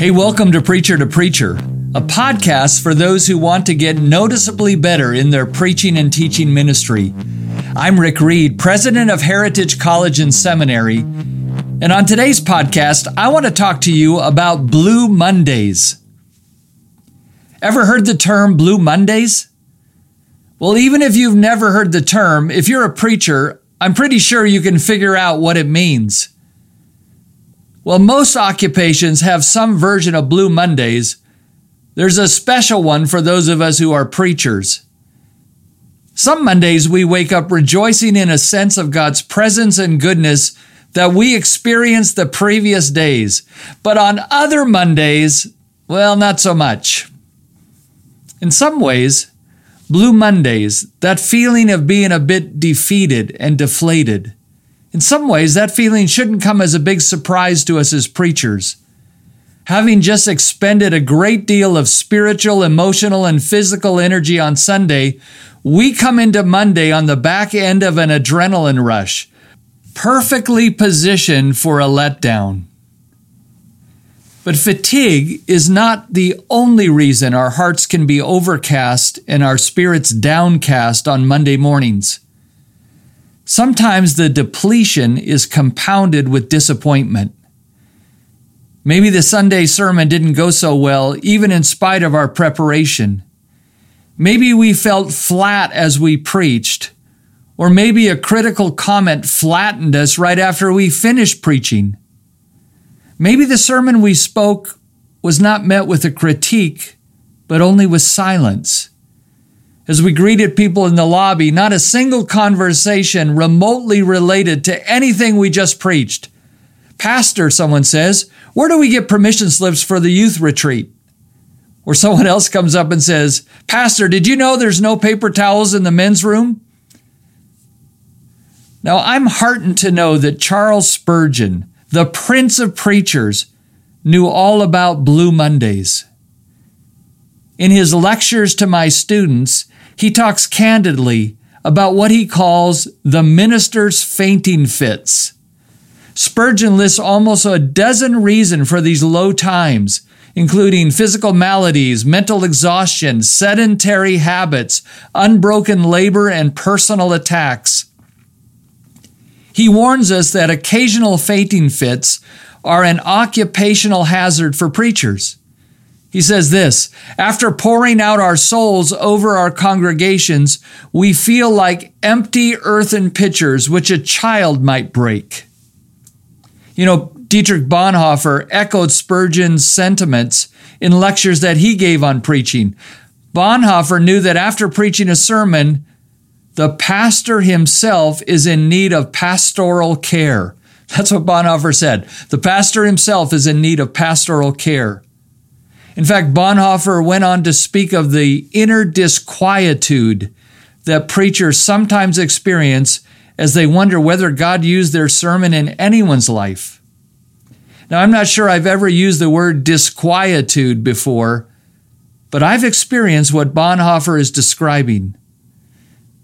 Hey, welcome to Preacher to Preacher, a podcast for those who want to get noticeably better in their preaching and teaching ministry. I'm Rick Reed, president of Heritage College and Seminary, and on today's podcast, I want to talk to you about Blue Mondays. Ever heard the term Blue Mondays? Well, even if you've never heard the term, if you're a preacher, I'm pretty sure you can figure out what it means. Well, most occupations have some version of Blue Mondays. There's a special one for those of us who are preachers. Some Mondays we wake up rejoicing in a sense of God's presence and goodness that we experienced the previous days. But on other Mondays, well, not so much. In some ways, Blue Mondays, that feeling of being a bit defeated and deflated, in some ways, that feeling shouldn't come as a big surprise to us as preachers. Having just expended a great deal of spiritual, emotional, and physical energy on Sunday, we come into Monday on the back end of an adrenaline rush, perfectly positioned for a letdown. But fatigue is not the only reason our hearts can be overcast and our spirits downcast on Monday mornings. Sometimes the depletion is compounded with disappointment. Maybe the Sunday sermon didn't go so well, even in spite of our preparation. Maybe we felt flat as we preached, or maybe a critical comment flattened us right after we finished preaching. Maybe the sermon we spoke was not met with a critique, but only with silence. As we greeted people in the lobby, not a single conversation remotely related to anything we just preached. Pastor, someone says, where do we get permission slips for the youth retreat? Or someone else comes up and says, Pastor, did you know there's no paper towels in the men's room? Now, I'm heartened to know that Charles Spurgeon, the prince of preachers, knew all about Blue Mondays. In his lectures to my students, he talks candidly about what he calls the minister's fainting fits. Spurgeon lists almost a dozen reasons for these low times, including physical maladies, mental exhaustion, sedentary habits, unbroken labor, and personal attacks. He warns us that occasional fainting fits are an occupational hazard for preachers. He says this After pouring out our souls over our congregations, we feel like empty earthen pitchers which a child might break. You know, Dietrich Bonhoeffer echoed Spurgeon's sentiments in lectures that he gave on preaching. Bonhoeffer knew that after preaching a sermon, the pastor himself is in need of pastoral care. That's what Bonhoeffer said. The pastor himself is in need of pastoral care. In fact, Bonhoeffer went on to speak of the inner disquietude that preachers sometimes experience as they wonder whether God used their sermon in anyone's life. Now, I'm not sure I've ever used the word disquietude before, but I've experienced what Bonhoeffer is describing.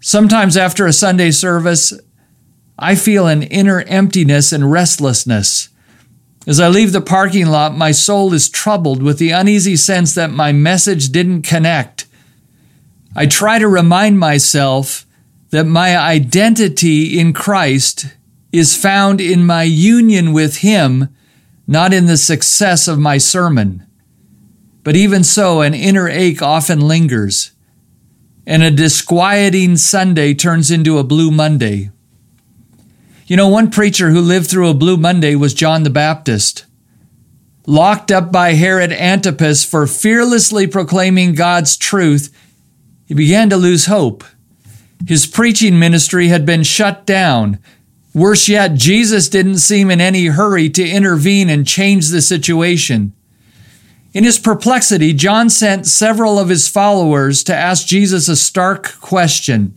Sometimes after a Sunday service, I feel an inner emptiness and restlessness as I leave the parking lot, my soul is troubled with the uneasy sense that my message didn't connect. I try to remind myself that my identity in Christ is found in my union with Him, not in the success of my sermon. But even so, an inner ache often lingers, and a disquieting Sunday turns into a blue Monday. You know, one preacher who lived through a Blue Monday was John the Baptist. Locked up by Herod Antipas for fearlessly proclaiming God's truth, he began to lose hope. His preaching ministry had been shut down. Worse yet, Jesus didn't seem in any hurry to intervene and change the situation. In his perplexity, John sent several of his followers to ask Jesus a stark question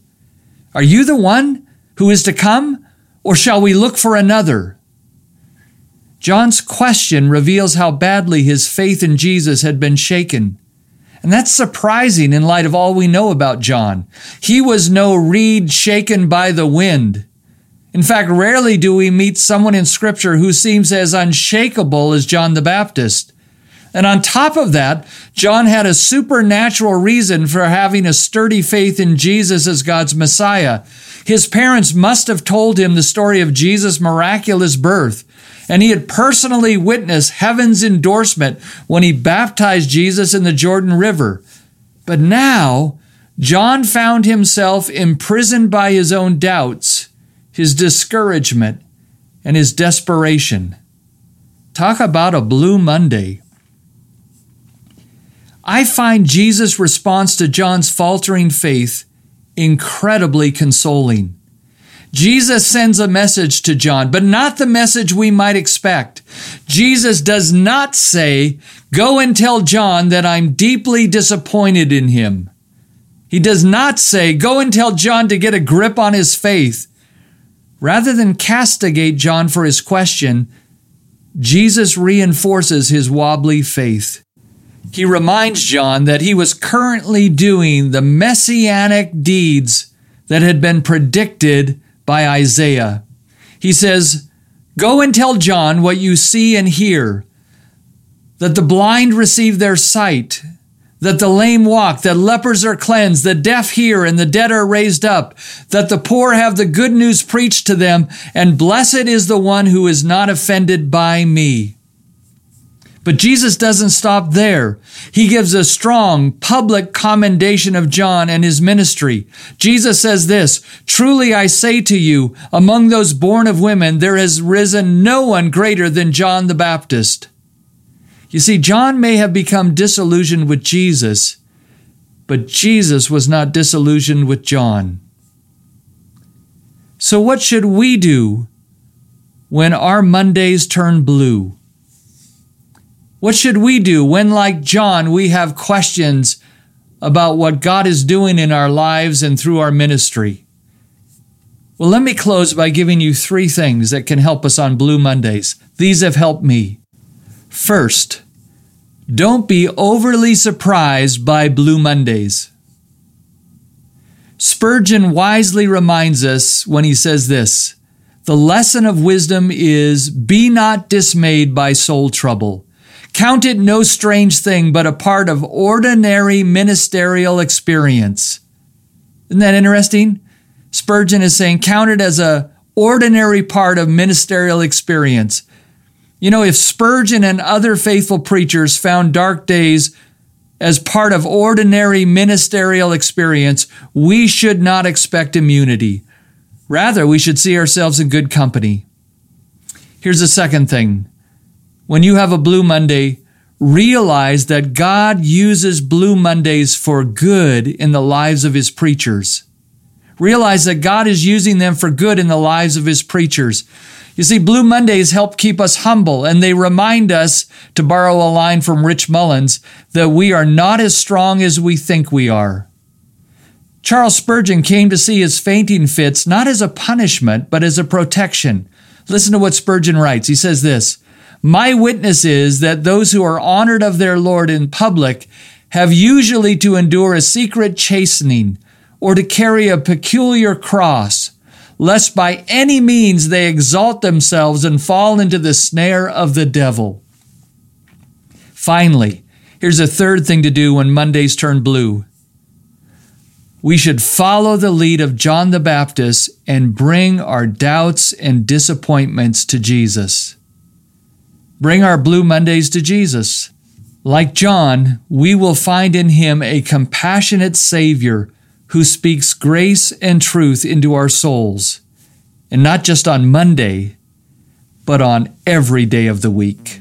Are you the one who is to come? Or shall we look for another? John's question reveals how badly his faith in Jesus had been shaken. And that's surprising in light of all we know about John. He was no reed shaken by the wind. In fact, rarely do we meet someone in Scripture who seems as unshakable as John the Baptist. And on top of that, John had a supernatural reason for having a sturdy faith in Jesus as God's Messiah. His parents must have told him the story of Jesus' miraculous birth, and he had personally witnessed heaven's endorsement when he baptized Jesus in the Jordan River. But now, John found himself imprisoned by his own doubts, his discouragement, and his desperation. Talk about a blue Monday. I find Jesus' response to John's faltering faith incredibly consoling. Jesus sends a message to John, but not the message we might expect. Jesus does not say, Go and tell John that I'm deeply disappointed in him. He does not say, Go and tell John to get a grip on his faith. Rather than castigate John for his question, Jesus reinforces his wobbly faith. He reminds John that he was currently doing the messianic deeds that had been predicted by Isaiah. He says, Go and tell John what you see and hear that the blind receive their sight, that the lame walk, that lepers are cleansed, the deaf hear, and the dead are raised up, that the poor have the good news preached to them, and blessed is the one who is not offended by me. But Jesus doesn't stop there. He gives a strong public commendation of John and his ministry. Jesus says this, Truly I say to you, among those born of women, there has risen no one greater than John the Baptist. You see, John may have become disillusioned with Jesus, but Jesus was not disillusioned with John. So, what should we do when our Mondays turn blue? What should we do when, like John, we have questions about what God is doing in our lives and through our ministry? Well, let me close by giving you three things that can help us on Blue Mondays. These have helped me. First, don't be overly surprised by Blue Mondays. Spurgeon wisely reminds us when he says this The lesson of wisdom is be not dismayed by soul trouble Count it no strange thing, but a part of ordinary ministerial experience. Isn't that interesting? Spurgeon is saying count it as a ordinary part of ministerial experience. You know, if Spurgeon and other faithful preachers found dark days as part of ordinary ministerial experience, we should not expect immunity. Rather, we should see ourselves in good company. Here's the second thing when you have a Blue Monday, realize that God uses Blue Mondays for good in the lives of His preachers. Realize that God is using them for good in the lives of His preachers. You see, Blue Mondays help keep us humble and they remind us, to borrow a line from Rich Mullins, that we are not as strong as we think we are. Charles Spurgeon came to see his fainting fits not as a punishment, but as a protection. Listen to what Spurgeon writes. He says this, my witness is that those who are honored of their Lord in public have usually to endure a secret chastening or to carry a peculiar cross, lest by any means they exalt themselves and fall into the snare of the devil. Finally, here's a third thing to do when Mondays turn blue. We should follow the lead of John the Baptist and bring our doubts and disappointments to Jesus. Bring our Blue Mondays to Jesus. Like John, we will find in him a compassionate Savior who speaks grace and truth into our souls, and not just on Monday, but on every day of the week.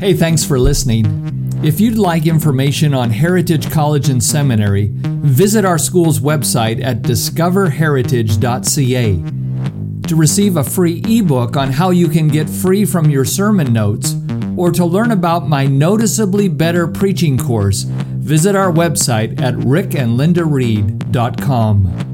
Hey, thanks for listening. If you'd like information on Heritage College and Seminary, visit our school's website at discoverheritage.ca to receive a free ebook on how you can get free from your sermon notes, or to learn about my Noticeably Better Preaching course, visit our website at rickandlindareed.com.